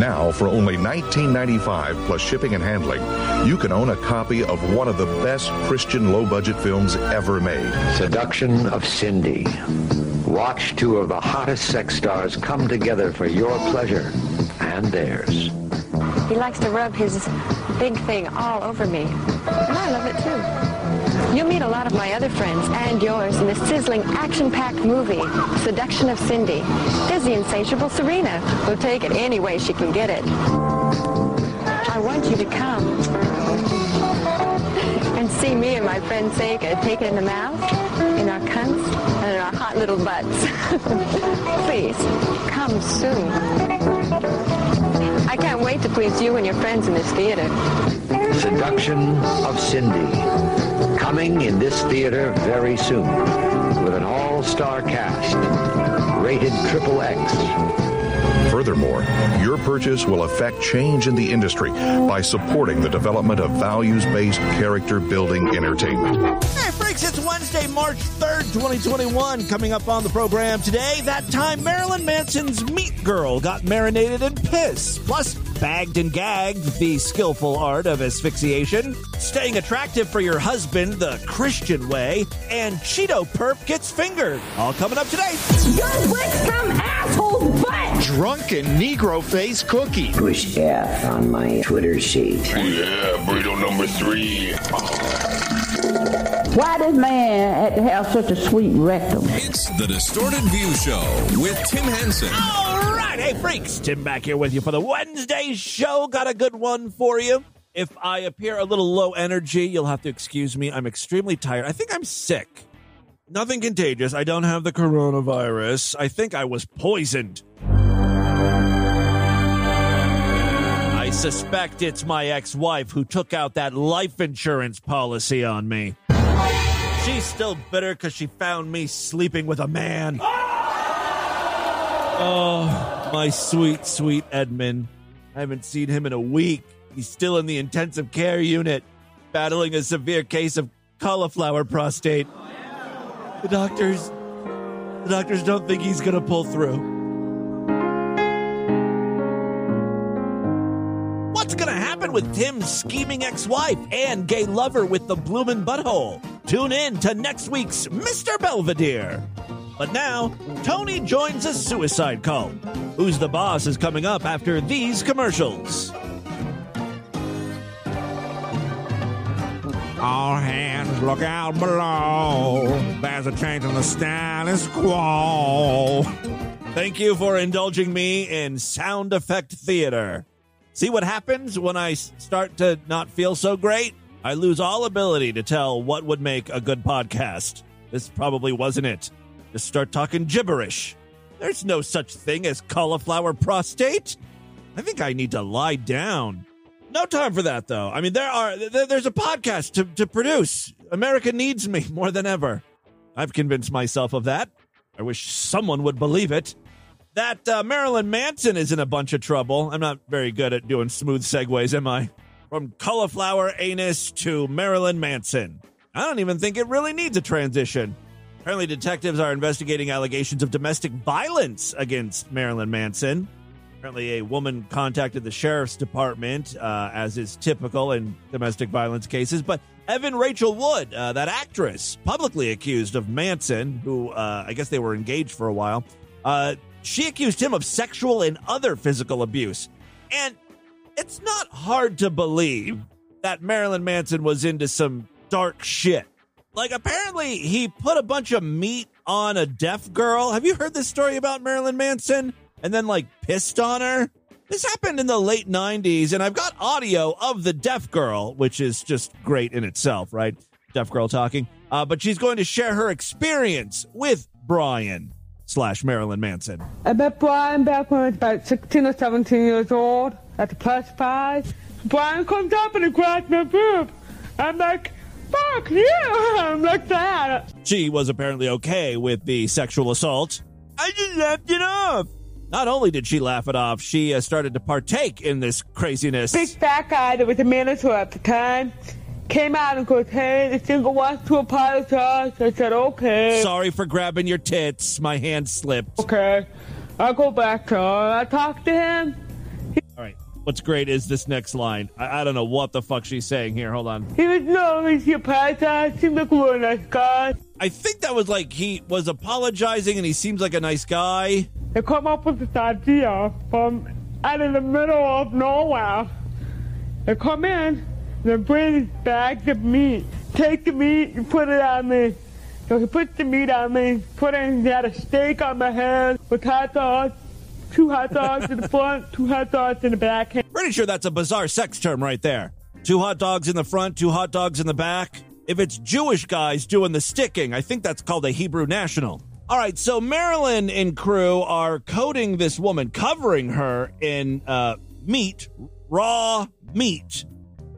Now, for only $19.95 plus shipping and handling, you can own a copy of one of the best Christian low budget films ever made Seduction of Cindy. Watch two of the hottest sex stars come together for your pleasure and theirs. He likes to rub his big thing all over me. And I love it too. You'll meet a lot of my other friends and yours in this sizzling, action-packed movie, Seduction of Cindy. There's the insatiable Serena, who'll take it any way she can get it. I want you to come and see me and my friend Sega take it in the mouth, in our cunts, and in our hot little butts. Please, come soon. I can't wait to please you and your friends in this theater. Seduction of Cindy. Coming in this theater very soon with an all-star cast. Rated triple X. Furthermore, your purchase will affect change in the industry by supporting the development of values based character building entertainment. Hey, freaks, it's Wednesday, March 3rd, 2021. Coming up on the program today, that time Marilyn Manson's Meat Girl got marinated in piss, plus bagged and gagged the skillful art of asphyxiation, staying attractive for your husband the Christian way, and Cheeto Perp gets fingered. All coming up today. Don't lick some asshole's butt! Drunken Negro face cookie. Push F on my Twitter sheet. Yeah, burrito number three. Why does man have to have such a sweet rectum? It's the Distorted View Show with Tim Henson. All right, hey, freaks. Tim back here with you for the Wednesday show. Got a good one for you. If I appear a little low energy, you'll have to excuse me. I'm extremely tired. I think I'm sick. Nothing contagious. I don't have the coronavirus. I think I was poisoned. I suspect it's my ex wife who took out that life insurance policy on me. She's still bitter because she found me sleeping with a man. Oh. oh, my sweet, sweet Edmund. I haven't seen him in a week. He's still in the intensive care unit, battling a severe case of cauliflower prostate. The doctors, the doctors don't think he's gonna pull through. With Tim's scheming ex-wife and gay lover with the bloomin' butthole? Tune in to next week's Mr. Belvedere. But now, Tony joins a suicide cult. Who's the boss is coming up after these commercials. All hands look out below. There's a change in the status quo. Thank you for indulging me in sound effect theater. See what happens when I start to not feel so great? I lose all ability to tell what would make a good podcast. This probably wasn't it. Just start talking gibberish. There's no such thing as cauliflower prostate. I think I need to lie down. No time for that, though. I mean, there are there, there's a podcast to, to produce. America needs me more than ever. I've convinced myself of that. I wish someone would believe it. That uh, Marilyn Manson is in a bunch of trouble. I'm not very good at doing smooth segues, am I? From cauliflower anus to Marilyn Manson. I don't even think it really needs a transition. Apparently, detectives are investigating allegations of domestic violence against Marilyn Manson. Apparently, a woman contacted the sheriff's department, uh, as is typical in domestic violence cases. But Evan Rachel Wood, uh, that actress, publicly accused of Manson, who uh, I guess they were engaged for a while, uh, she accused him of sexual and other physical abuse. And it's not hard to believe that Marilyn Manson was into some dark shit. Like, apparently, he put a bunch of meat on a deaf girl. Have you heard this story about Marilyn Manson? And then, like, pissed on her? This happened in the late 90s, and I've got audio of the deaf girl, which is just great in itself, right? Deaf girl talking. Uh, but she's going to share her experience with Brian slash Marilyn Manson. I met Brian back when I was about 16 or 17 years old at the press five. Brian comes up and he grabs my boob. I'm like, fuck you. I'm like that. She was apparently okay with the sexual assault. I just laughed it off. Not only did she laugh it off, she uh, started to partake in this craziness. Big fat guy that was a manager at the time came out and goes, hey, the single wants to apologize. I said, okay. Sorry for grabbing your tits. My hand slipped. Okay. I go back to her. I talked to him. All All right. What's great is this next line. I, I don't know what the fuck she's saying here. Hold on. He was as your pastor. Seemed like a nice guy. I think that was like he was apologizing and he seems like a nice guy. They come up with this idea from out of the middle of nowhere. They come in, they bring bags of meat. Take the meat and put it on me. So he puts the meat on me, put in, he had a steak on my head with hot dogs, two hot dogs in the front, two hot dogs in the back. Pretty sure that's a bizarre sex term right there. Two hot dogs in the front, two hot dogs in the back. If it's Jewish guys doing the sticking, I think that's called a Hebrew national. All right, so Marilyn and crew are coating this woman, covering her in uh, meat, raw meat.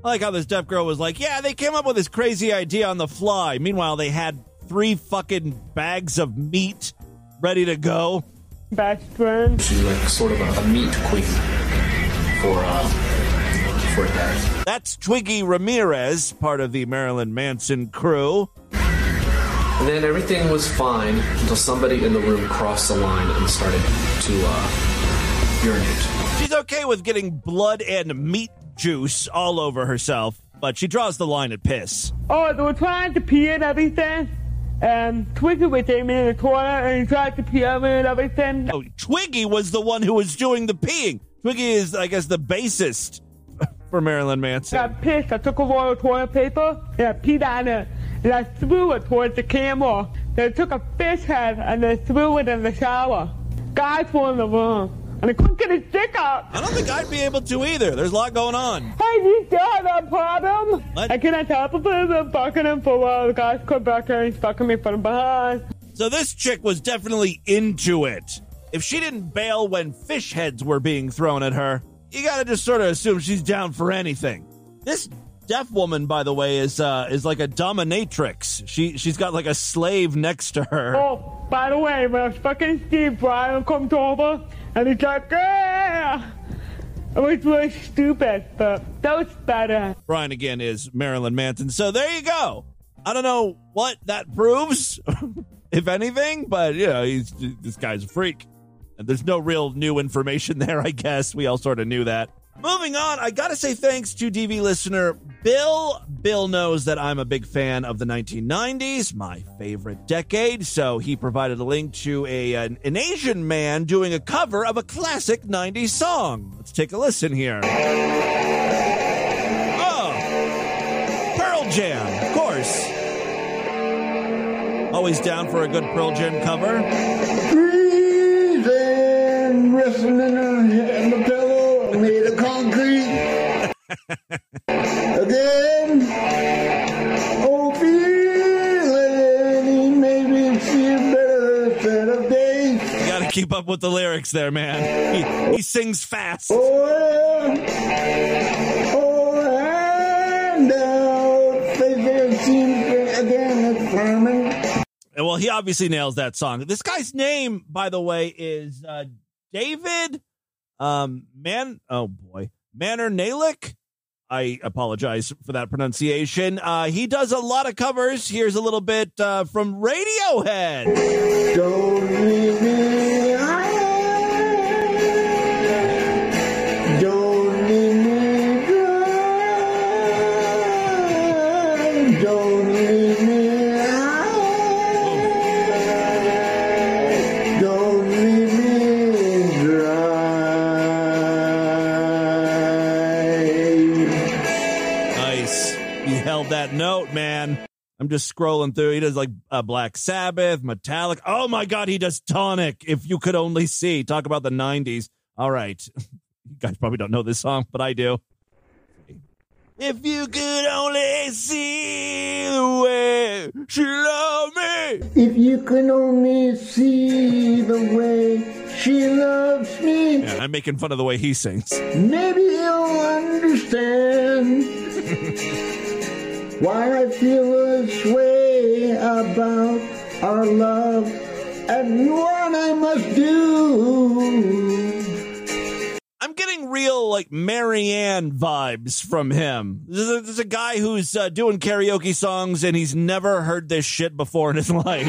I like how this deaf girl was like, yeah, they came up with this crazy idea on the fly. Meanwhile, they had three fucking bags of meat ready to go. Best friend. She's like sort of a, a meat queen for uh, for that. That's Twiggy Ramirez, part of the Marilyn Manson crew. And then everything was fine until somebody in the room crossed the line and started to uh, urinate. She's okay with getting blood and meat juice all over herself, but she draws the line at piss. Oh, they were trying to pee and everything. And Twiggy was aiming in the toilet and he tried to pee me and everything. Oh, Twiggy was the one who was doing the peeing. Twiggy is, I guess, the bassist for Marilyn Manson. I got pissed. I took a roll of toilet paper and I peed on it. And I threw it towards the camera. Then I took a fish head and I threw it in the shower. Guys were in the room. And I couldn't get his dick out. I don't think I'd be able to either. There's a lot going on. Hey, you still have that problem? What? I cannot of him and fucking him for a while. The guys come back here and he's fucking me from behind. So this chick was definitely into it. If she didn't bail when fish heads were being thrown at her, you gotta just sort of assume she's down for anything. This deaf woman, by the way, is uh, is like a dominatrix. She she's got like a slave next to her. Oh, by the way, when fucking Steve Bryan comes over and he's like, yeah. It was really stupid, but that was better. Brian again is Marilyn Manson. So there you go. I don't know what that proves, if anything, but you know, he's this guy's a freak. And there's no real new information there, I guess. We all sort of knew that. Moving on, I gotta say thanks to DV listener Bill. Bill knows that I'm a big fan of the 1990s, my favorite decade, so he provided a link to a an, an Asian man doing a cover of a classic 90s song. Let's take a listen here. Oh, Pearl Jam, of course. Always down for a good Pearl Jam cover. Breathing, Again, oh, feeling he made me feel better instead of days. You gotta keep up with the lyrics there, man. He, he sings fast. Oh, yeah. oh, and out, faces seem again farming. Well, he obviously nails that song. This guy's name, by the way, is uh, David um, Man. Oh boy, Manor Nalick. I apologize for that pronunciation. Uh, he does a lot of covers. Here's a little bit uh, from Radiohead. Just scrolling through. He does like uh, Black Sabbath, Metallica. Oh my God, he does Tonic. If you could only see. Talk about the 90s. All right. You guys probably don't know this song, but I do. If you could only see the way she loved me. If you can only see the way she loves me, Yeah, I'm making fun of the way he sings. maybe you'll understand why I feel this way about our love and what I must do. I'm getting real like Marianne vibes from him. There's a, a guy who's uh, doing karaoke songs and he's never heard this shit before in his life.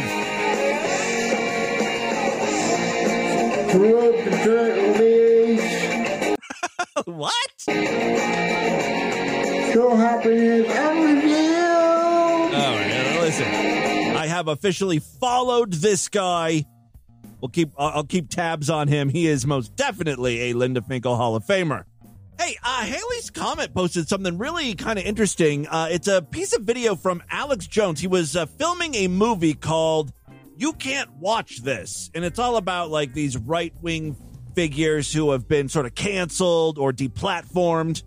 Throughout the track days, what? Show happiness review. All right, listen. I have officially followed this guy. We'll keep. I'll I'll keep tabs on him. He is most definitely a Linda Finkel Hall of Famer. Hey, uh, Haley's comment posted something really kind of interesting. Uh, it's a piece of video from Alex Jones. He was uh, filming a movie called "You Can't Watch This," and it's all about like these right wing figures who have been sort of canceled or deplatformed.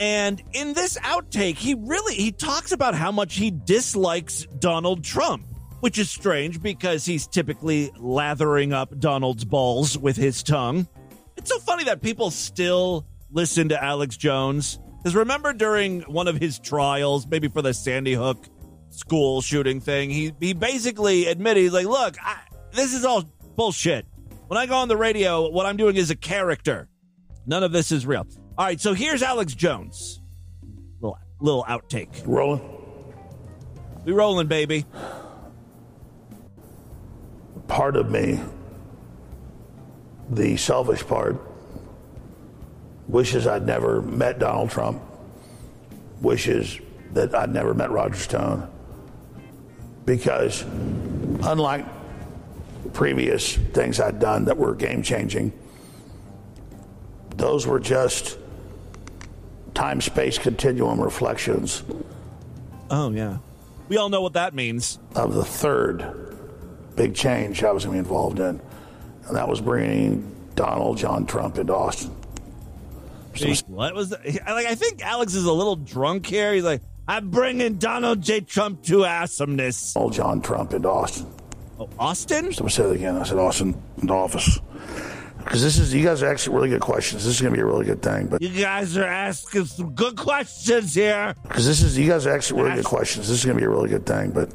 And in this outtake, he really he talks about how much he dislikes Donald Trump, which is strange because he's typically lathering up Donald's balls with his tongue. It's so funny that people still listen to Alex Jones. Because remember during one of his trials, maybe for the Sandy Hook school shooting thing, he he basically admitted he's like, "Look, I, this is all bullshit. When I go on the radio, what I'm doing is a character. None of this is real." All right, so here's Alex Jones. Little little outtake. Rolling. We rolling, baby. Part of me, the selfish part, wishes I'd never met Donald Trump, wishes that I'd never met Roger Stone. Because unlike previous things I'd done that were game changing, those were just time space continuum reflections Oh yeah. We all know what that means. of the third big change I was going to be involved in. And that was bringing Donald John Trump into Austin. What was that? Like, I think Alex is a little drunk here. He's like, I'm bringing Donald J. Trump to awesomeness. Donald John Trump into Austin. Oh, Austin? So I said it again. I said Austin into office. Because this is, you guys are actually really good questions. This is going to be a really good thing. But You guys are asking some good questions here. because this is, you guys are actually really good questions. This is going to be a really good thing. But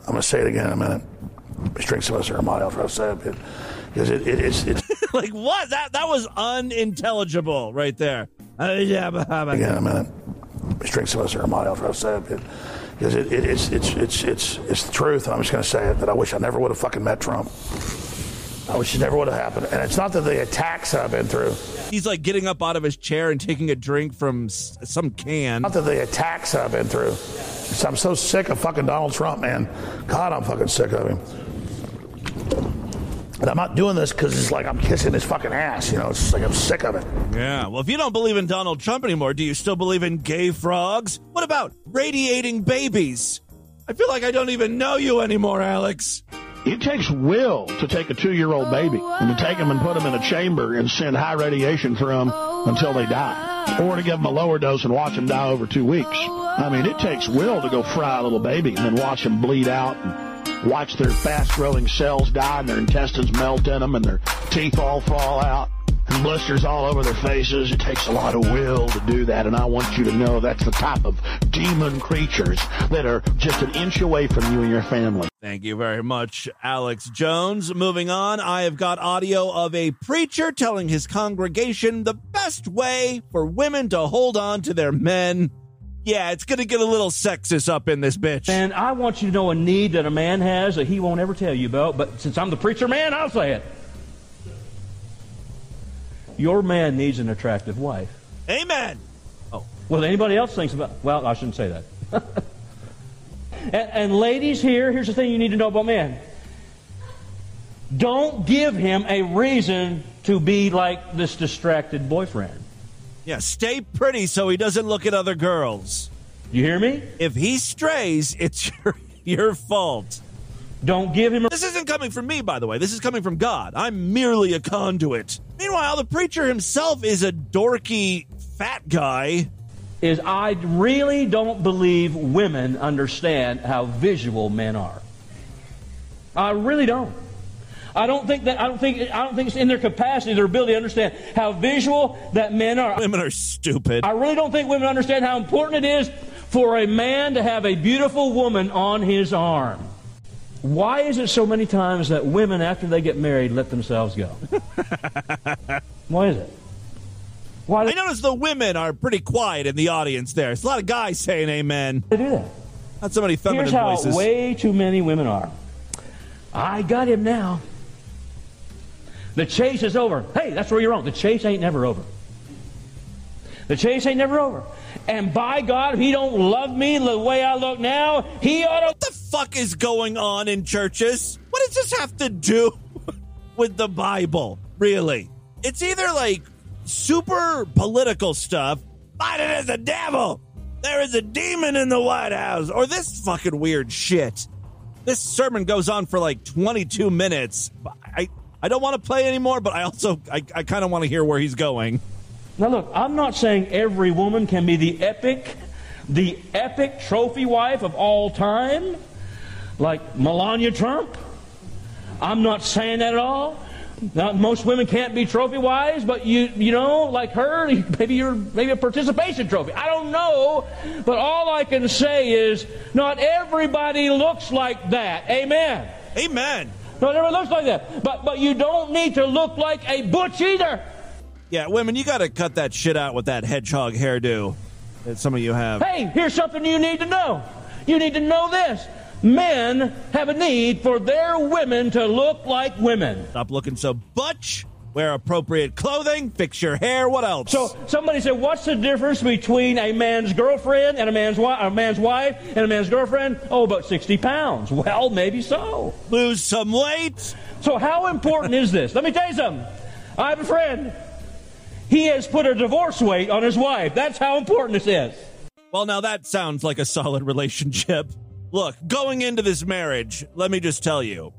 I'm going to say it again in a minute. Let's drink some of this Armani. Try to say it. Because it, it, it's, it's like what? That that was unintelligible right there. Uh, yeah, but how about again in a minute. Let's drink some of this Armani. Try to say it. Because it, it, it's, it's, it's, it's, it's the truth. And I'm just going to say it that I wish I never would have fucking met Trump. I wish it never would have happened. And it's not that the attacks I've been through. He's like getting up out of his chair and taking a drink from s- some can. Not that the attacks I've been through. It's- I'm so sick of fucking Donald Trump, man. God, I'm fucking sick of him. And I'm not doing this because it's like I'm kissing his fucking ass. You know, it's just like I'm sick of it. Yeah. Well, if you don't believe in Donald Trump anymore, do you still believe in gay frogs? What about radiating babies? I feel like I don't even know you anymore, Alex. It takes will to take a two year old baby and to take them and put them in a chamber and send high radiation through them until they die. Or to give them a lower dose and watch them die over two weeks. I mean, it takes will to go fry a little baby and then watch them bleed out and watch their fast growing cells die and their intestines melt in them and their teeth all fall out and blisters all over their faces. It takes a lot of will to do that, and I want you to know that's the type of demon creatures that are just an inch away from you and your family. Thank you very much, Alex Jones. Moving on, I have got audio of a preacher telling his congregation the best way for women to hold on to their men. Yeah, it's going to get a little sexist up in this bitch. And I want you to know a need that a man has that he won't ever tell you about, but since I'm the preacher man, I'll say it. Your man needs an attractive wife. Amen. Oh. Well, anybody else thinks about Well, I shouldn't say that. and, and ladies here, here's the thing you need to know about men. Don't give him a reason to be like this distracted boyfriend. Yeah, stay pretty so he doesn't look at other girls. You hear me? If he strays, it's your, your fault. Don't give him. A- this isn't coming from me, by the way. This is coming from God. I'm merely a conduit. Meanwhile, the preacher himself is a dorky fat guy. Is I really don't believe women understand how visual men are. I really don't. I don't think that I don't think I don't think it's in their capacity, their ability to understand how visual that men are. Women are stupid. I really don't think women understand how important it is for a man to have a beautiful woman on his arm. Why is it so many times that women, after they get married, let themselves go? Why is it? Why I notice the women are pretty quiet in the audience there. It's a lot of guys saying amen. They do that. Not so many feminine Here's how voices. way too many women are. I got him now. The chase is over. Hey, that's where you're wrong. The chase ain't never over. The chase ain't never over. And by God, if he don't love me the way I look now, he ought to. Fuck is going on in churches? What does this have to do with the Bible? Really? It's either like super political stuff. Biden is a devil. There is a demon in the White House. Or this fucking weird shit. This sermon goes on for like 22 minutes. I, I don't want to play anymore, but I also I, I kind of want to hear where he's going. Now, look, I'm not saying every woman can be the epic, the epic trophy wife of all time, like Melania Trump. I'm not saying that at all. Now, most women can't be trophy wives, but you you know, like her, maybe you're maybe a participation trophy. I don't know, but all I can say is not everybody looks like that. Amen. Amen. Not everybody looks like that. But but you don't need to look like a butch either. Yeah, women, you got to cut that shit out with that hedgehog hairdo that some of you have. Hey, here's something you need to know. You need to know this. Men have a need for their women to look like women. Stop looking so butch. Wear appropriate clothing. Fix your hair. What else? So somebody said, "What's the difference between a man's girlfriend and a man's wife? A man's wife and a man's girlfriend? Oh, about sixty pounds. Well, maybe so. Lose some weight. So how important is this? Let me tell you something. I have a friend. He has put a divorce weight on his wife. That's how important this is. Well, now that sounds like a solid relationship. Look, going into this marriage, let me just tell you,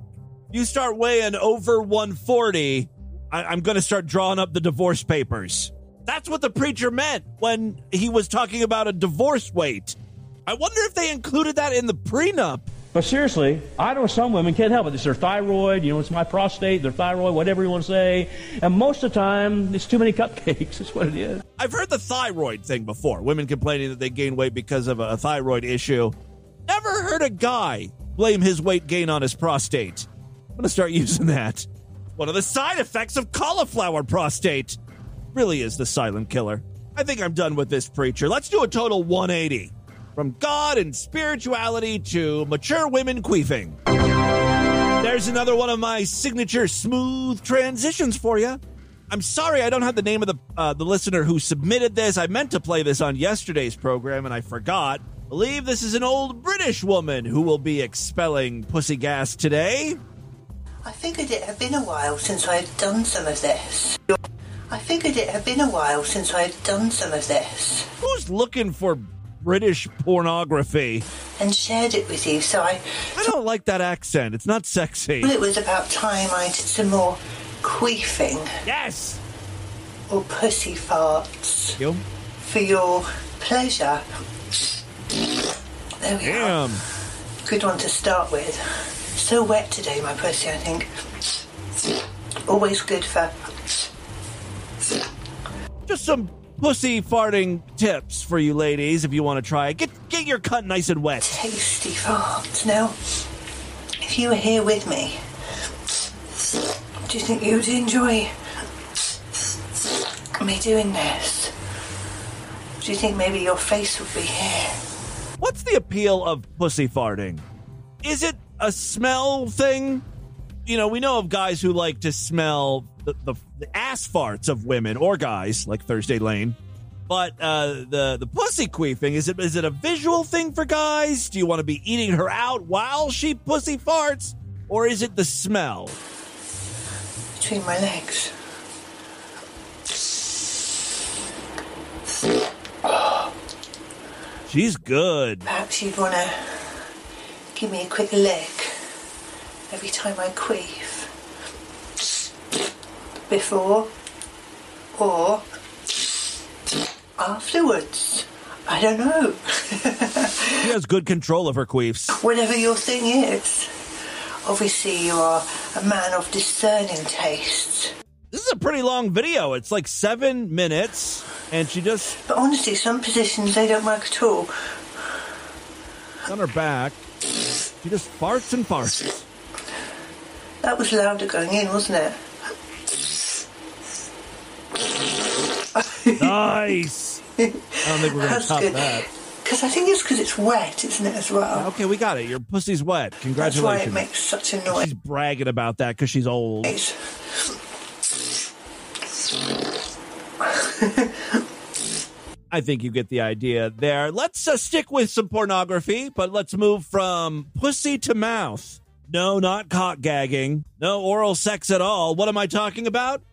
you start weighing over 140, I- am going to start drawing up the divorce papers. That's what the preacher meant when he was talking about a divorce weight. I wonder if they included that in the prenup. But seriously, I know some women can't help it. It's their thyroid, you know, it's my prostate, their thyroid, whatever you want to say. And most of the time, it's too many cupcakes. That's what it is. I've heard the thyroid thing before. Women complaining that they gain weight because of a thyroid issue. Never heard a guy blame his weight gain on his prostate. I'm going to start using that. One of the side effects of cauliflower prostate really is the silent killer. I think I'm done with this preacher. Let's do a total 180 from God and spirituality to mature women queefing. There's another one of my signature smooth transitions for you. I'm sorry I don't have the name of the uh, the listener who submitted this. I meant to play this on yesterday's program and I forgot. I believe this is an old British woman who will be expelling pussy gas today. I figured it had been a while since I had done some of this. I figured it had been a while since I had done some of this. Who's looking for British pornography? And shared it with you, so I. I don't like that accent. It's not sexy. Well, it was about time I did some more queefing. Yes! Or pussy farts. You? For your pleasure. There we Damn. are. Good one to start with. So wet today, my pussy, I think. Always good for. Just some pussy farting tips for you ladies if you want to try it. Get get your cut nice and wet. Tasty farts. Now, if you were here with me, do you think you'd enjoy me doing this? Do you think maybe your face would be here? What's the appeal of pussy farting? Is it a smell thing? You know, we know of guys who like to smell the, the, the ass farts of women or guys, like Thursday Lane. But uh, the the pussy queefing is it is it a visual thing for guys? Do you want to be eating her out while she pussy farts, or is it the smell? Between my legs. She's good. Perhaps you'd want to give me a quick lick every time I queef. Before or afterwards. I don't know. She has good control of her queefs. Whatever your thing is. Obviously, you are a man of discerning tastes. This is a pretty long video. It's like seven minutes, and she just But honestly, some positions they don't work at all. on her back. She just farts and farts. That was louder going in, wasn't it? Nice. I don't think we're gonna That's top good. that. Because I think it's because it's wet, isn't it, as well? Okay, we got it. Your pussy's wet. Congratulations. That's why it makes such a noise. She's bragging about that because she's old. I think you get the idea there. Let's uh, stick with some pornography, but let's move from pussy to mouth. No, not cock gagging. No oral sex at all. What am I talking about?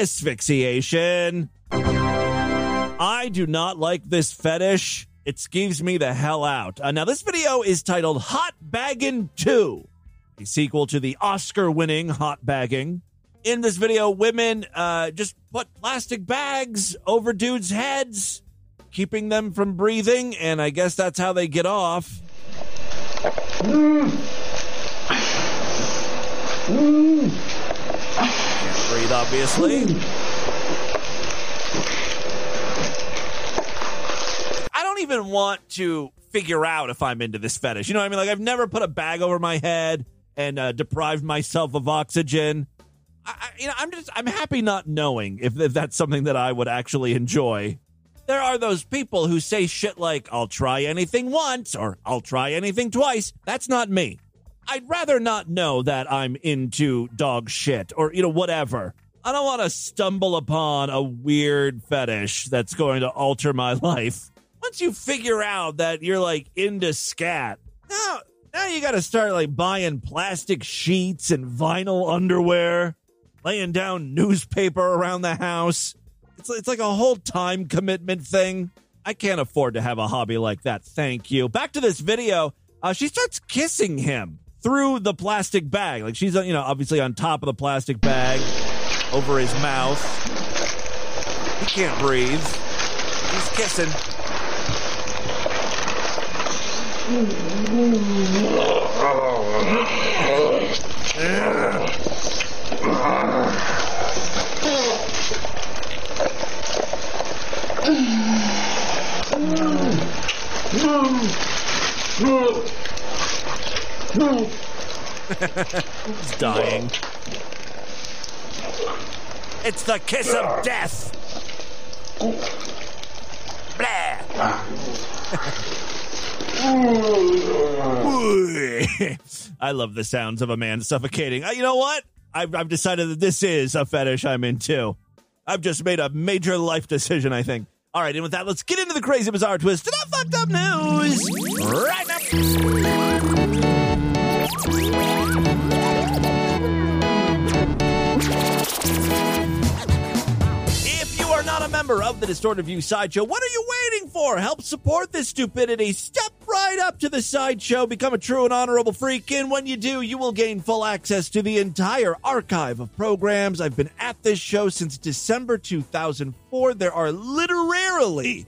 Asphyxiation. I do not like this fetish. It skeeves me the hell out. Uh, now, this video is titled Hot Baggin' 2, a sequel to the Oscar winning Hot Bagging. In this video, women uh, just put plastic bags over dudes' heads, keeping them from breathing, and I guess that's how they get off. Can't breathe, obviously don't even want to figure out if I'm into this fetish. You know what I mean? Like, I've never put a bag over my head and uh, deprived myself of oxygen. I, you know, I'm just I'm happy not knowing if, if that's something that I would actually enjoy. There are those people who say shit like "I'll try anything once" or "I'll try anything twice." That's not me. I'd rather not know that I'm into dog shit or you know whatever. I don't want to stumble upon a weird fetish that's going to alter my life. Once you figure out that you're like into scat, now now you got to start like buying plastic sheets and vinyl underwear, laying down newspaper around the house. It's it's like a whole time commitment thing. I can't afford to have a hobby like that. Thank you. Back to this video. Uh, she starts kissing him through the plastic bag. Like she's, uh, you know, obviously on top of the plastic bag, over his mouth. He can't breathe. He's kissing. He's dying. It's the kiss of death. Blah. I love the sounds of a man suffocating. Uh, you know what? I've, I've decided that this is a fetish I'm into. I've just made a major life decision, I think. All right, and with that, let's get into the crazy, bizarre twist to the fucked up news right now. Member of the Distorted View Sideshow, what are you waiting for? Help support this stupidity. Step right up to the Sideshow, become a true and honorable freak, and when you do, you will gain full access to the entire archive of programs. I've been at this show since December 2004. There are literally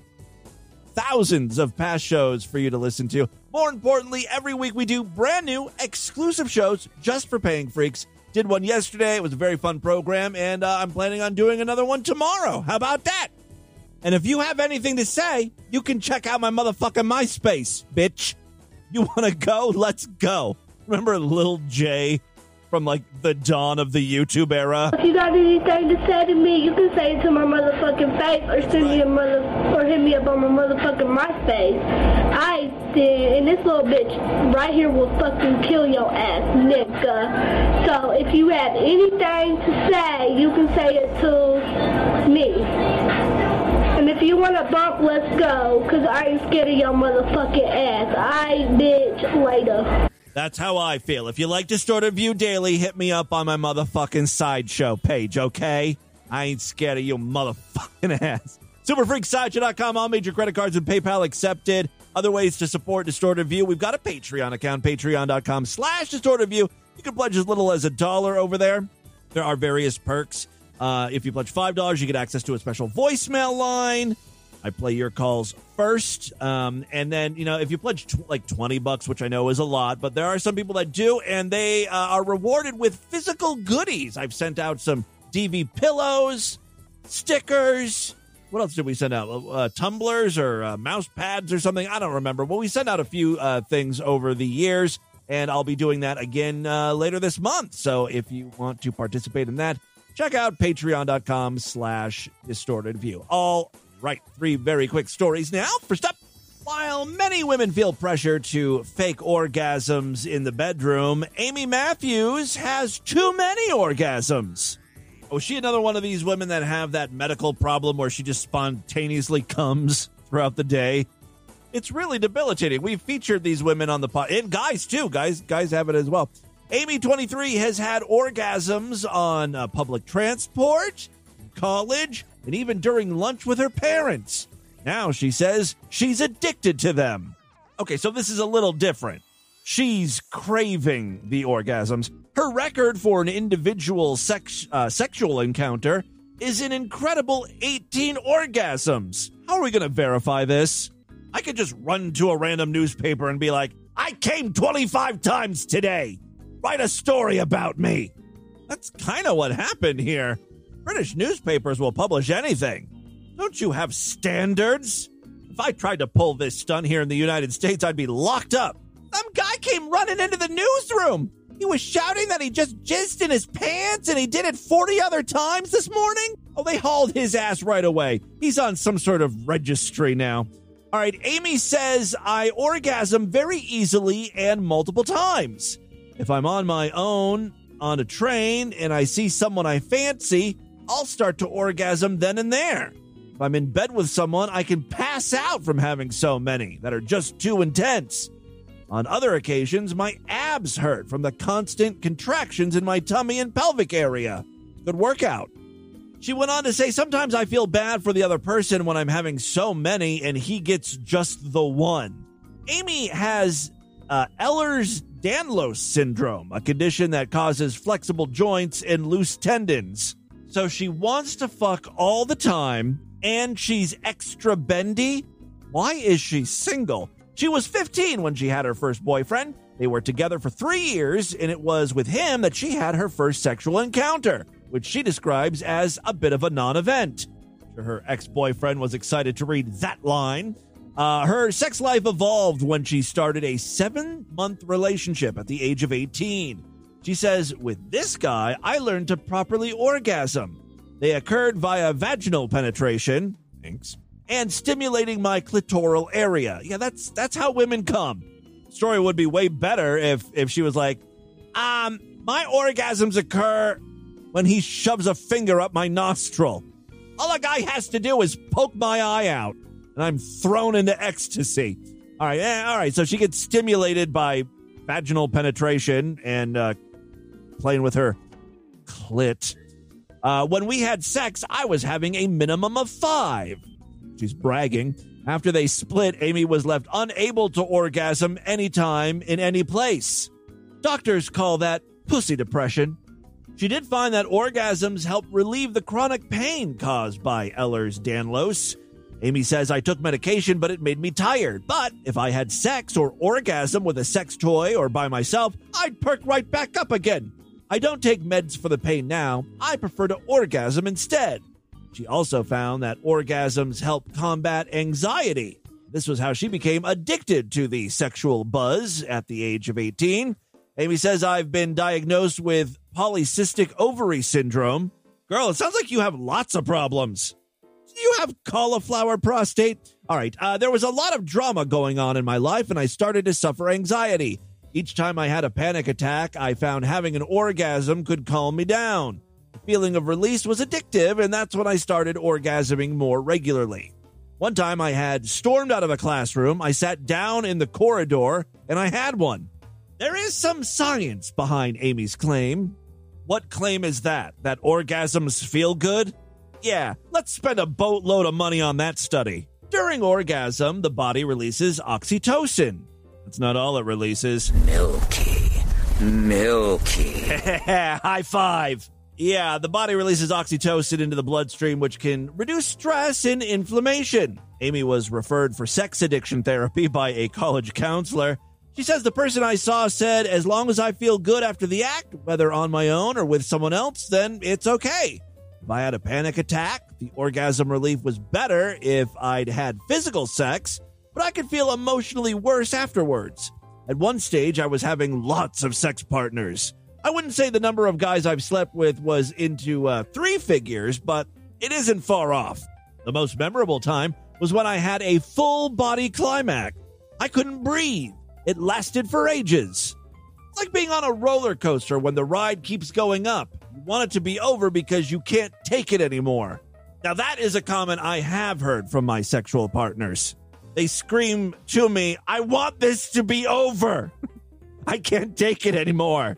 thousands of past shows for you to listen to. More importantly, every week we do brand new exclusive shows just for paying freaks. Did one yesterday. It was a very fun program, and uh, I'm planning on doing another one tomorrow. How about that? And if you have anything to say, you can check out my motherfucking MySpace, bitch. You want to go? Let's go. Remember Lil J from like the dawn of the YouTube era? If you got anything to say to me, you can say it to my motherfucking face or send me a mother or hit me up on my motherfucking MySpace. I did, and this little bitch right here will fucking kill your ass, nigga. So if you have anything to say, you can say it to me. And if you want to bump, let's go, because I ain't scared of your motherfucking ass. I bitch later. That's how I feel. If you like Distorted View Daily, hit me up on my motherfucking sideshow page, okay? I ain't scared of your motherfucking ass. Superfreaksideshow.com, all major credit cards and PayPal accepted. Other ways to support Distorted View, we've got a Patreon account, patreon.com slash Distorted View. You can pledge as little as a dollar over there. There are various perks. Uh, if you pledge $5, you get access to a special voicemail line. I play your calls first. Um, and then, you know, if you pledge tw- like 20 bucks, which I know is a lot, but there are some people that do, and they uh, are rewarded with physical goodies. I've sent out some DV pillows, stickers. What else did we send out? Uh, tumblers or uh, mouse pads or something? I don't remember. But we sent out a few uh, things over the years, and I'll be doing that again uh, later this month. So if you want to participate in that, check out patreon.com slash distorted view. All right, three very quick stories now. First up, while many women feel pressure to fake orgasms in the bedroom, Amy Matthews has too many orgasms. Was she another one of these women that have that medical problem where she just spontaneously comes throughout the day? It's really debilitating. We've featured these women on the pod, and guys too. Guys, guys have it as well. Amy, 23, has had orgasms on uh, public transport, college, and even during lunch with her parents. Now she says she's addicted to them. Okay, so this is a little different. She's craving the orgasms. Her record for an individual sex, uh, sexual encounter is an incredible 18 orgasms. How are we going to verify this? I could just run to a random newspaper and be like, I came 25 times today. Write a story about me. That's kind of what happened here. British newspapers will publish anything. Don't you have standards? If I tried to pull this stunt here in the United States, I'd be locked up. Some guy came running into the newsroom. He was shouting that he just jizzed in his pants and he did it 40 other times this morning. Oh, they hauled his ass right away. He's on some sort of registry now. All right, Amy says I orgasm very easily and multiple times. If I'm on my own on a train and I see someone I fancy, I'll start to orgasm then and there. If I'm in bed with someone, I can pass out from having so many that are just too intense. On other occasions, my abs hurt from the constant contractions in my tummy and pelvic area. Good workout. She went on to say, Sometimes I feel bad for the other person when I'm having so many and he gets just the one. Amy has uh, Ehlers Danlos syndrome, a condition that causes flexible joints and loose tendons. So she wants to fuck all the time and she's extra bendy. Why is she single? She was 15 when she had her first boyfriend. They were together for three years, and it was with him that she had her first sexual encounter, which she describes as a bit of a non event. Her ex boyfriend was excited to read that line. Uh, her sex life evolved when she started a seven month relationship at the age of 18. She says, With this guy, I learned to properly orgasm. They occurred via vaginal penetration. Thanks and stimulating my clitoral area. Yeah, that's that's how women come. Story would be way better if if she was like, um, my orgasms occur when he shoves a finger up my nostril. All a guy has to do is poke my eye out, and I'm thrown into ecstasy. All right, eh, all right. So she gets stimulated by vaginal penetration and uh, playing with her clit. Uh, when we had sex, I was having a minimum of five. She's bragging. After they split, Amy was left unable to orgasm anytime in any place. Doctors call that pussy depression. She did find that orgasms help relieve the chronic pain caused by Ehlers Danlos. Amy says, I took medication, but it made me tired. But if I had sex or orgasm with a sex toy or by myself, I'd perk right back up again. I don't take meds for the pain now. I prefer to orgasm instead. She also found that orgasms help combat anxiety. This was how she became addicted to the sexual buzz at the age of 18. Amy says, I've been diagnosed with polycystic ovary syndrome. Girl, it sounds like you have lots of problems. Do you have cauliflower prostate? All right, uh, there was a lot of drama going on in my life, and I started to suffer anxiety. Each time I had a panic attack, I found having an orgasm could calm me down feeling of release was addictive, and that's when I started orgasming more regularly. One time I had stormed out of a classroom, I sat down in the corridor, and I had one. There is some science behind Amy's claim. What claim is that? That orgasms feel good? Yeah, let's spend a boatload of money on that study. During orgasm, the body releases oxytocin. That's not all it releases. Milky. Milky. High five. Yeah, the body releases oxytocin into the bloodstream, which can reduce stress and inflammation. Amy was referred for sex addiction therapy by a college counselor. She says the person I saw said, as long as I feel good after the act, whether on my own or with someone else, then it's okay. If I had a panic attack, the orgasm relief was better if I'd had physical sex, but I could feel emotionally worse afterwards. At one stage, I was having lots of sex partners. I wouldn't say the number of guys I've slept with was into uh, three figures, but it isn't far off. The most memorable time was when I had a full body climax. I couldn't breathe. It lasted for ages. It's like being on a roller coaster when the ride keeps going up. You want it to be over because you can't take it anymore. Now, that is a comment I have heard from my sexual partners. They scream to me, I want this to be over. I can't take it anymore.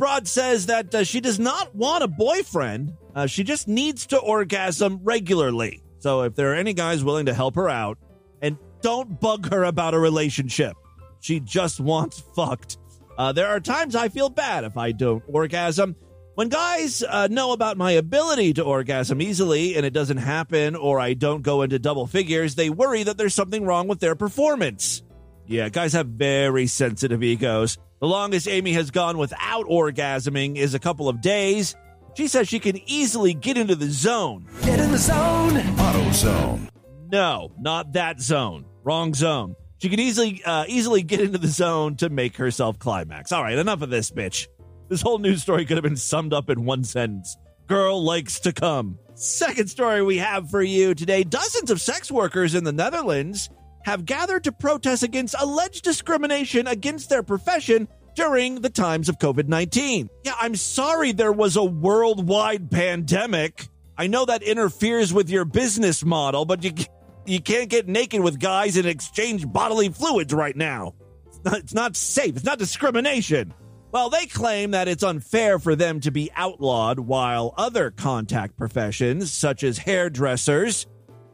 Broad says that uh, she does not want a boyfriend. Uh, she just needs to orgasm regularly. So if there are any guys willing to help her out, and don't bug her about a relationship, she just wants fucked. Uh, there are times I feel bad if I don't orgasm. When guys uh, know about my ability to orgasm easily and it doesn't happen or I don't go into double figures, they worry that there's something wrong with their performance. Yeah, guys have very sensitive egos. The longest Amy has gone without orgasming is a couple of days. She says she can easily get into the zone. Get in the zone. Auto zone. No, not that zone. Wrong zone. She can easily uh, easily get into the zone to make herself climax. All right, enough of this, bitch. This whole news story could have been summed up in one sentence. Girl likes to come. Second story we have for you today. Dozens of sex workers in the Netherlands have gathered to protest against alleged discrimination against their profession during the times of COVID 19. Yeah, I'm sorry there was a worldwide pandemic. I know that interferes with your business model, but you, you can't get naked with guys and exchange bodily fluids right now. It's not, it's not safe, it's not discrimination. Well, they claim that it's unfair for them to be outlawed while other contact professions, such as hairdressers,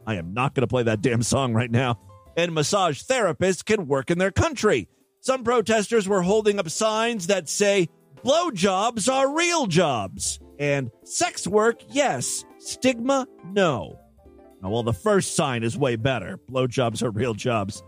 I am not going to play that damn song right now, and massage therapists can work in their country. Some protesters were holding up signs that say, blowjobs are real jobs, and sex work, yes, stigma, no. Now, well, the first sign is way better. Blowjobs are real jobs.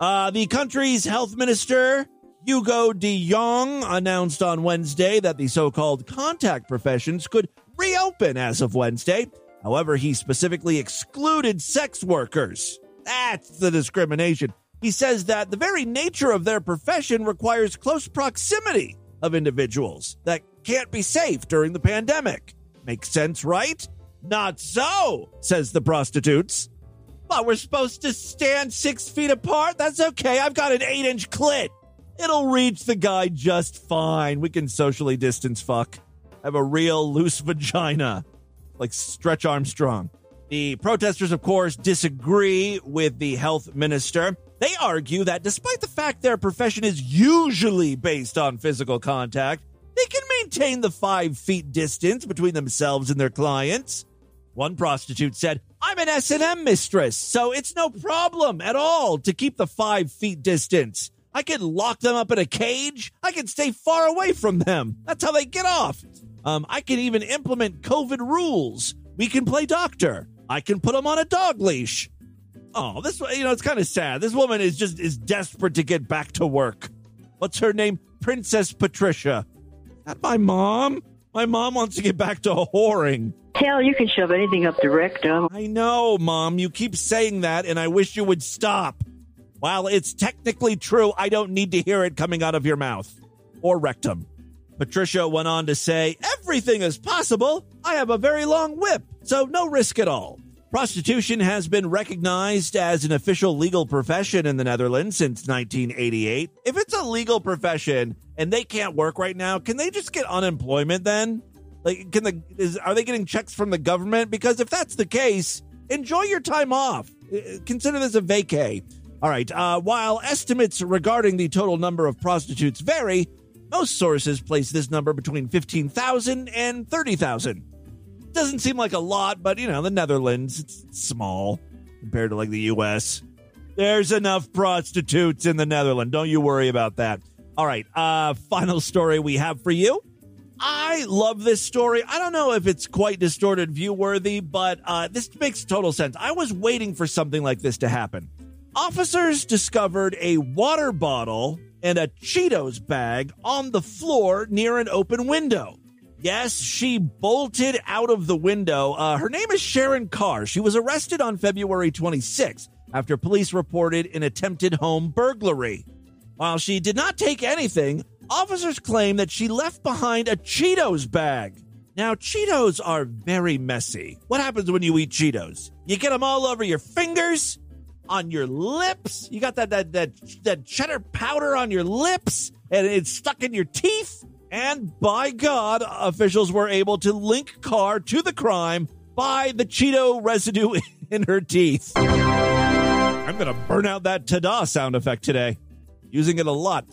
Uh, the country's health minister, Hugo de Jong announced on Wednesday that the so called contact professions could reopen as of Wednesday. However, he specifically excluded sex workers. That's the discrimination. He says that the very nature of their profession requires close proximity of individuals that can't be safe during the pandemic. Makes sense, right? Not so, says the prostitutes. But we're supposed to stand six feet apart? That's okay. I've got an eight inch clit. It'll reach the guy just fine. We can socially distance fuck. Have a real loose vagina, like Stretch Armstrong. The protesters, of course, disagree with the health minister. They argue that despite the fact their profession is usually based on physical contact, they can maintain the five feet distance between themselves and their clients. One prostitute said, I'm an S&M mistress, so it's no problem at all to keep the five feet distance. I can lock them up in a cage. I can stay far away from them. That's how they get off. Um, I can even implement COVID rules. We can play doctor. I can put them on a dog leash. Oh, this you know it's kind of sad. This woman is just is desperate to get back to work. What's her name? Princess Patricia. Not my mom. My mom wants to get back to whoring. Hell, you can shove anything up the rectum. I know, mom. You keep saying that, and I wish you would stop. While it's technically true, I don't need to hear it coming out of your mouth or rectum. Patricia went on to say, Everything is possible. I have a very long whip, so no risk at all. Prostitution has been recognized as an official legal profession in the Netherlands since 1988. If it's a legal profession and they can't work right now, can they just get unemployment then? Like, can the is, are they getting checks from the government? Because if that's the case, enjoy your time off. Uh, Consider this a vacay. All right. Uh, while estimates regarding the total number of prostitutes vary, most sources place this number between 15,000 and 30,000. Doesn't seem like a lot, but you know, the Netherlands, it's small compared to like the US. There's enough prostitutes in the Netherlands. Don't you worry about that. All right. Uh, final story we have for you. I love this story. I don't know if it's quite distorted view worthy, but uh, this makes total sense. I was waiting for something like this to happen. Officers discovered a water bottle and a Cheetos bag on the floor near an open window. Yes, she bolted out of the window. Uh, her name is Sharon Carr. She was arrested on February 26 after police reported an attempted home burglary. While she did not take anything, officers claim that she left behind a Cheetos bag. Now, Cheetos are very messy. What happens when you eat Cheetos? You get them all over your fingers, on your lips. You got that that that that cheddar powder on your lips, and it's stuck in your teeth. And by God, officials were able to link Carr to the crime by the Cheeto residue in her teeth. I'm going to burn out that ta-da sound effect today, using it a lot.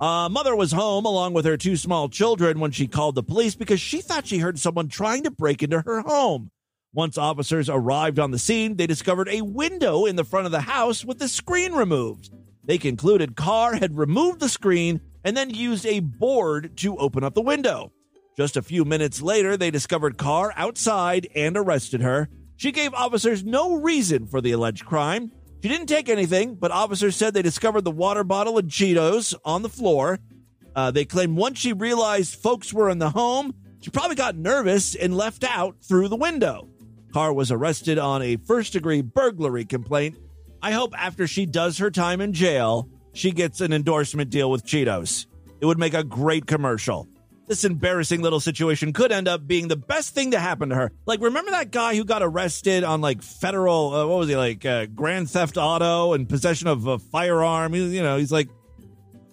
Uh, mother was home along with her two small children when she called the police because she thought she heard someone trying to break into her home. Once officers arrived on the scene, they discovered a window in the front of the house with the screen removed. They concluded Carr had removed the screen and then used a board to open up the window. Just a few minutes later, they discovered Carr outside and arrested her. She gave officers no reason for the alleged crime. She didn't take anything, but officers said they discovered the water bottle and Cheetos on the floor. Uh, they claimed once she realized folks were in the home, she probably got nervous and left out through the window. Carr was arrested on a first degree burglary complaint. I hope after she does her time in jail, she gets an endorsement deal with Cheetos. It would make a great commercial. This embarrassing little situation could end up being the best thing to happen to her. Like, remember that guy who got arrested on like federal, uh, what was he like, uh, grand theft auto and possession of a firearm? He, you know, he's like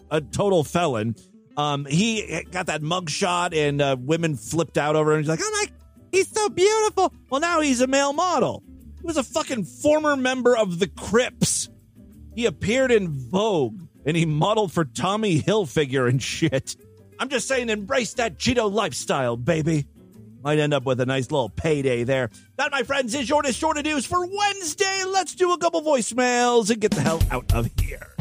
a total felon. Um, he got that mugshot and uh, women flipped out over him. He's like, oh my, he's so beautiful. Well, now he's a male model. He was a fucking former member of the Crips. He appeared in Vogue and he modeled for Tommy Hilfiger and shit. I'm just saying, embrace that Cheeto lifestyle, baby. Might end up with a nice little payday there. That, my friends, is your distorted news for Wednesday. Let's do a couple voicemails and get the hell out of here.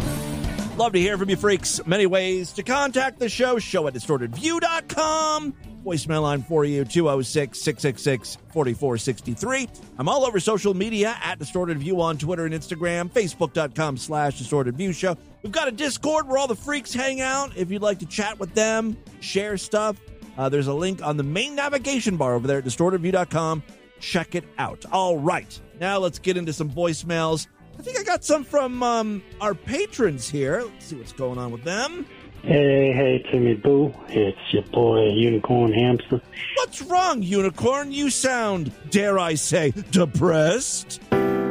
Love to hear from you, freaks. Many ways to contact the show. Show at distortedview.com. Voicemail line for you 206 666 4463. I'm all over social media at Distorted View on Twitter and Instagram, Facebook.com slash Distorted View Show. We've got a Discord where all the freaks hang out. If you'd like to chat with them, share stuff, uh, there's a link on the main navigation bar over there at distortedview.com. Check it out. All right. Now let's get into some voicemails. I think I got some from um, our patrons here. Let's see what's going on with them. Hey, hey, Timmy Boo. It's your boy, Unicorn Hamster. What's wrong, Unicorn? You sound, dare I say, depressed.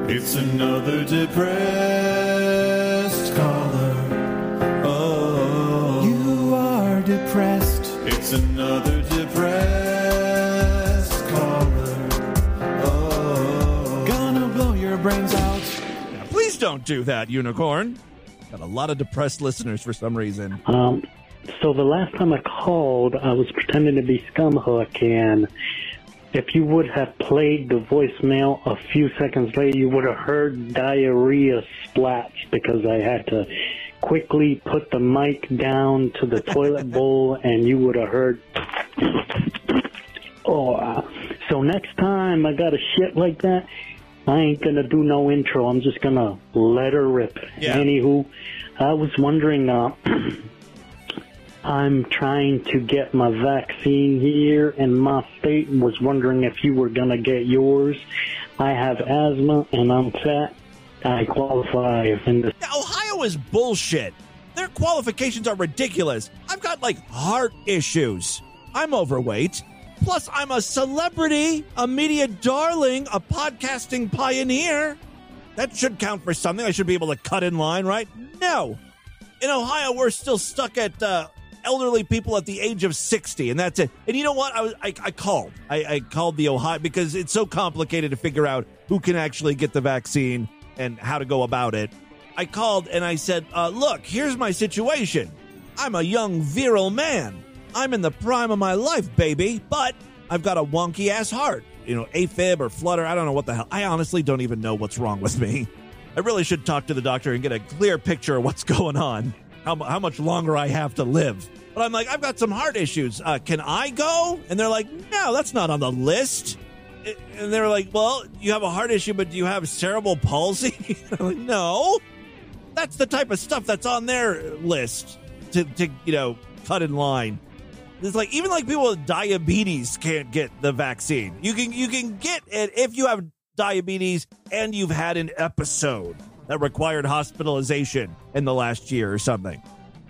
It's another depressed caller. Oh, you are depressed. It's another depressed caller. Oh, gonna blow your brains out. Please don't do that, Unicorn. Got a lot of depressed listeners for some reason. Um, so the last time I called, I was pretending to be Scumhook, and if you would have played the voicemail a few seconds later, you would have heard diarrhea splats because I had to quickly put the mic down to the toilet bowl, and you would have heard. oh, uh, so next time I got a shit like that, I ain't gonna do no intro. I'm just gonna let her rip. Yeah. Anywho, I was wondering. Uh, I'm trying to get my vaccine here in my state and was wondering if you were gonna get yours. I have asthma and I'm fat. I qualify in the Ohio is bullshit. Their qualifications are ridiculous. I've got like heart issues. I'm overweight. Plus, I'm a celebrity, a media darling, a podcasting pioneer. That should count for something. I should be able to cut in line, right? No. In Ohio, we're still stuck at uh, elderly people at the age of 60, and that's it. And you know what? I, was, I, I called. I, I called the Ohio because it's so complicated to figure out who can actually get the vaccine and how to go about it. I called and I said, uh, Look, here's my situation. I'm a young, virile man. I'm in the prime of my life, baby, but I've got a wonky ass heart. You know, AFib or flutter. I don't know what the hell. I honestly don't even know what's wrong with me. I really should talk to the doctor and get a clear picture of what's going on, how, how much longer I have to live. But I'm like, I've got some heart issues. Uh, can I go? And they're like, no, that's not on the list. And they're like, well, you have a heart issue, but do you have cerebral palsy? I'm like, no. That's the type of stuff that's on their list to, to you know, cut in line. It's like even like people with diabetes can't get the vaccine. You can you can get it if you have diabetes and you've had an episode that required hospitalization in the last year or something.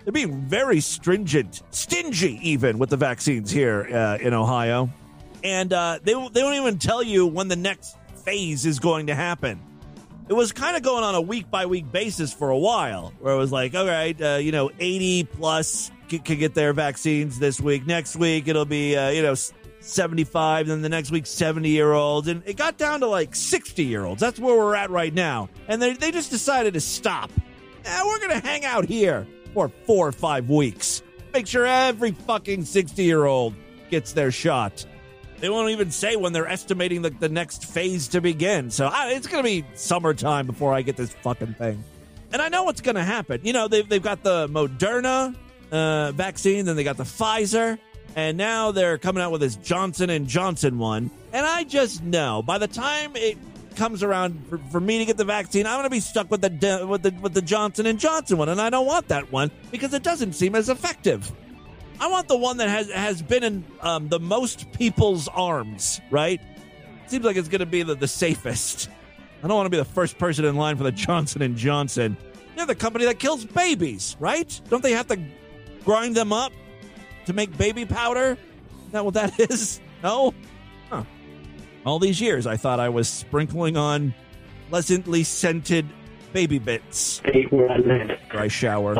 They're being very stringent, stingy even with the vaccines here uh, in Ohio, and uh, they they don't even tell you when the next phase is going to happen. It was kind of going on a week by week basis for a while, where it was like, all right, uh, you know, 80 plus can, get their vaccines this week. Next week, it'll be, uh, you know, 75, then the next week, 70 year olds. And it got down to like 60 year olds. That's where we're at right now. And they, they just decided to stop. Eh, we're going to hang out here for four or five weeks. Make sure every fucking 60 year old gets their shot. They won't even say when they're estimating the, the next phase to begin. So I, it's going to be summertime before I get this fucking thing. And I know what's going to happen. You know, they've, they've got the Moderna uh, vaccine, then they got the Pfizer, and now they're coming out with this Johnson and Johnson one. And I just know by the time it comes around for, for me to get the vaccine, I'm going to be stuck with the with the with the Johnson and Johnson one, and I don't want that one because it doesn't seem as effective. I want the one that has has been in um, the most people's arms. Right? Seems like it's going to be the, the safest. I don't want to be the first person in line for the Johnson and Johnson. They're the company that kills babies, right? Don't they have to grind them up to make baby powder? Is that what that is? No? Huh. All these years, I thought I was sprinkling on pleasantly scented baby bits. State where I live. I shower.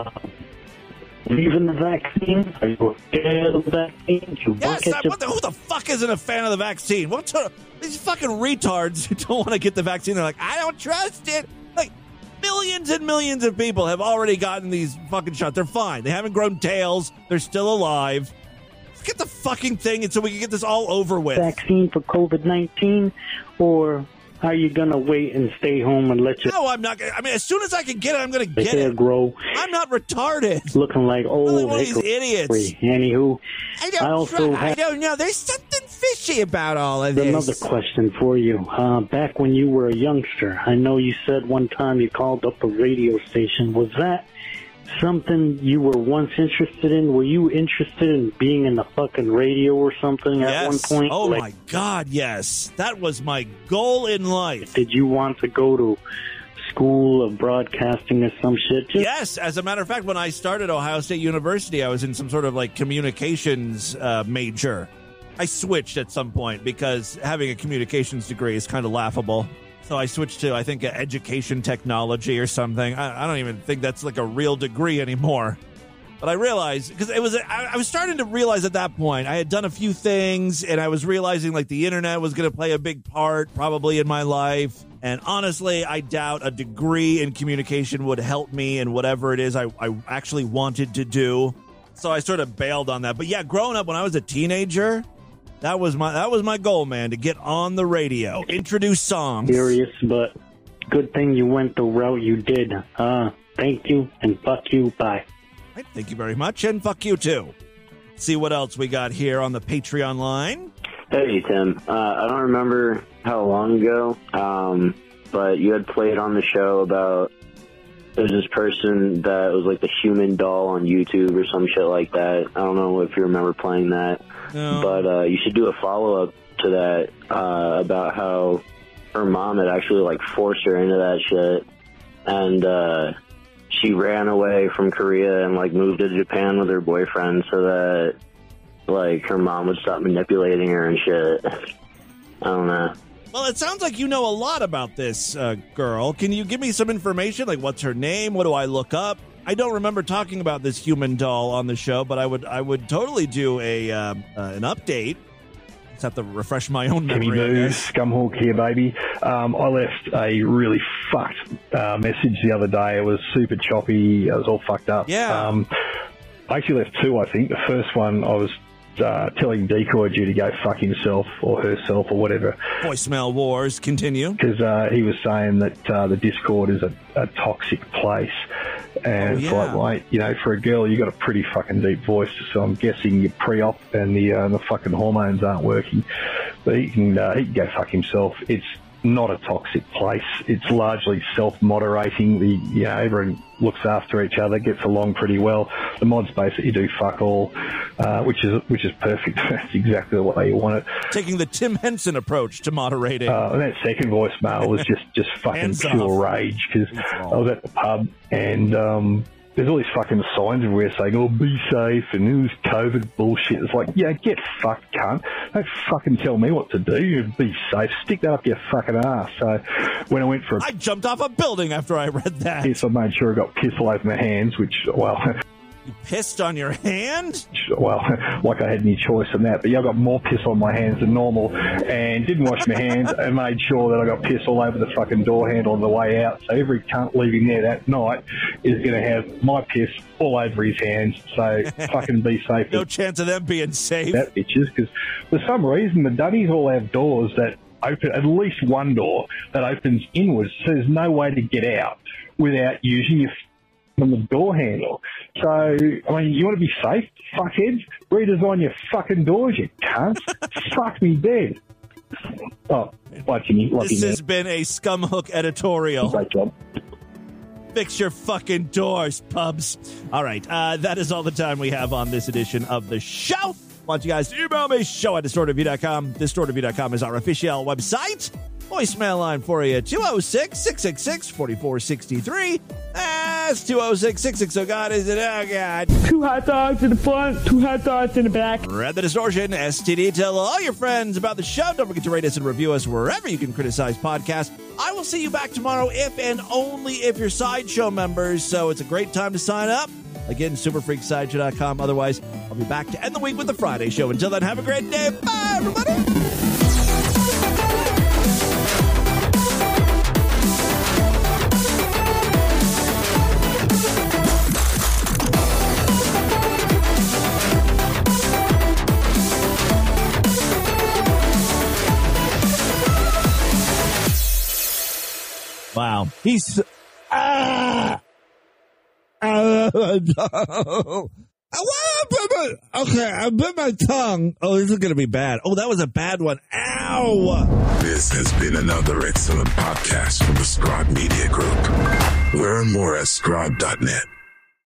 Leaving the vaccine? Are you scared of the vaccine? You Yes, I, what the, who the fuck isn't a fan of the vaccine? What's a, these fucking retards who don't want to get the vaccine? They're like, I don't trust it. Like millions and millions of people have already gotten these fucking shots. They're fine. They haven't grown tails. They're still alive. Let's get the fucking thing, and so we can get this all over with. vaccine for COVID 19? Or are you going to wait and stay home and let your No, I'm not. gonna- I mean, as soon as I can get it, I'm going to the get it. grow I'm not retarded. looking like old one of these idiots. Anywho, I don't. I also try- I don't know. There's something fishy about all of this. another question for you. Uh, back when you were a youngster, I know you said one time you called up a radio station. Was that something you were once interested in? Were you interested in being in the fucking radio or something at Yes. one point? Oh Like, my God, yes. That was my goal in life. Did you want to go to school of broadcasting or some shit? Just Yes, as a matter of fact, when I started Ohio State University, I was in some sort of like communications uh, major. I switched at some point because having a communications degree is kind of laughable. So I switched to, I think, education technology or something. I, I don't even think that's like a real degree anymore. But I realized because it was, I, I was starting to realize at that point I had done a few things, and I was realizing like the internet was going to play a big part probably in my life. And honestly, I doubt a degree in communication would help me in whatever it is I, I actually wanted to do. So I sort of bailed on that. But yeah, growing up when I was a teenager, that was my that was my goal, man, to get on the radio, introduce songs. Serious, but good thing you went the route you did. Uh, thank you and fuck you. Bye. Right, Thank you very much, and fuck you too. See what else we got here on the Patreon line. Hey, Tim. Uh, I don't remember how long ago, um, but you had played on the show about there's this person that was like the human doll on YouTube or some shit like that. I don't know if you remember playing that, No. but uh, you should do a follow up to that uh, about how her mom had actually like forced her into that shit, and uh, she ran away from Korea and like moved to Japan with her boyfriend so that like her mom would stop manipulating her and shit. I don't know. Well, it sounds like you know a lot about this uh, girl. Can you give me some information? Like, what's her name? What do I look up? I don't remember talking about this human doll on the show, but I would I would totally do a uh, uh, an update. Just have to refresh my own memory. I Boo. Scumhawk here, baby. Um, I left a really fucked uh, message the other day. It was super choppy. It was all fucked up. Yeah. Um, I actually left two, I think. The first one, I was uh, telling Decoy Jew to go fuck himself or herself or whatever. Voicemail wars continue. Because uh, he was saying that uh, the Discord is a, a toxic place. And Oh, it's yeah. like, mate, you know, for a girl, you got a pretty fucking deep voice. So I'm guessing your pre-op and the uh, the fucking hormones aren't working. But he can uh, he can go fuck himself. It's not a toxic place. It's largely self-moderating. The you know everyone looks after each other, gets along pretty well. The mods basically do fuck all, uh, which is which is perfect. That's exactly the way you want it. Taking the Tim Henson approach to moderating. Uh, and that second voicemail was just, just fucking pure off. rage because I was at the pub and um, there's all these fucking signs everywhere saying, "Oh, be safe," and it was COVID bullshit. It's like, yeah, get fucked, cunt. Don't fucking tell me what to do. Be safe. Stick that up your fucking ass. So when I went for a I jumped off a building after I read that. Yes, I made sure I got piss all over my hands, which, well, Pissed on your hand? well, like I had any choice in that. But yeah, I got more piss on my hands than normal, and didn't wash my hands, and made sure that I got piss all over the fucking door handle on the way out. So every cunt leaving there that night is going to have my piss all over his hands. So fucking be safe. No chance of them being safe. that bitches because for some reason the Dunnies all have doors that open at least one door that opens inwards, so there's no way to get out without using your on the door handle. So I mean, you want to be safe, fuckheads? Redesign your fucking doors, you cunts. Fuck me dead. Oh, Jimmy. Love This you, has been a scumhook editorial. Great job. Fix your fucking doors, pubs. All right, uh, that is all the time we have on this edition of the show. want you guys to email me, show at distortedview.com. Distortedview.com is our official website. Voicemail line for you, 206 666 4463. That's 206 660. God, is it? Oh, God. Two hot dogs in the front, two hot dogs in the back. Read the distortion, STD. Tell all your friends about the show. Don't forget to rate us and review us wherever you can criticize podcasts. I will see you back tomorrow if and only if you're Sideshow members. So it's a great time to sign up. Again, superfreaksideshow.com. Otherwise, I'll be back to end the week with the Friday show. Until then, have a great day. Bye, everybody. Wow. He's. Ah! Ah, no. Okay, I bit my tongue. Oh, this is going to be bad. Oh, that was a bad one. Ow! This has been another excellent podcast from the Scribe Media Group. Learn more at scribe.net.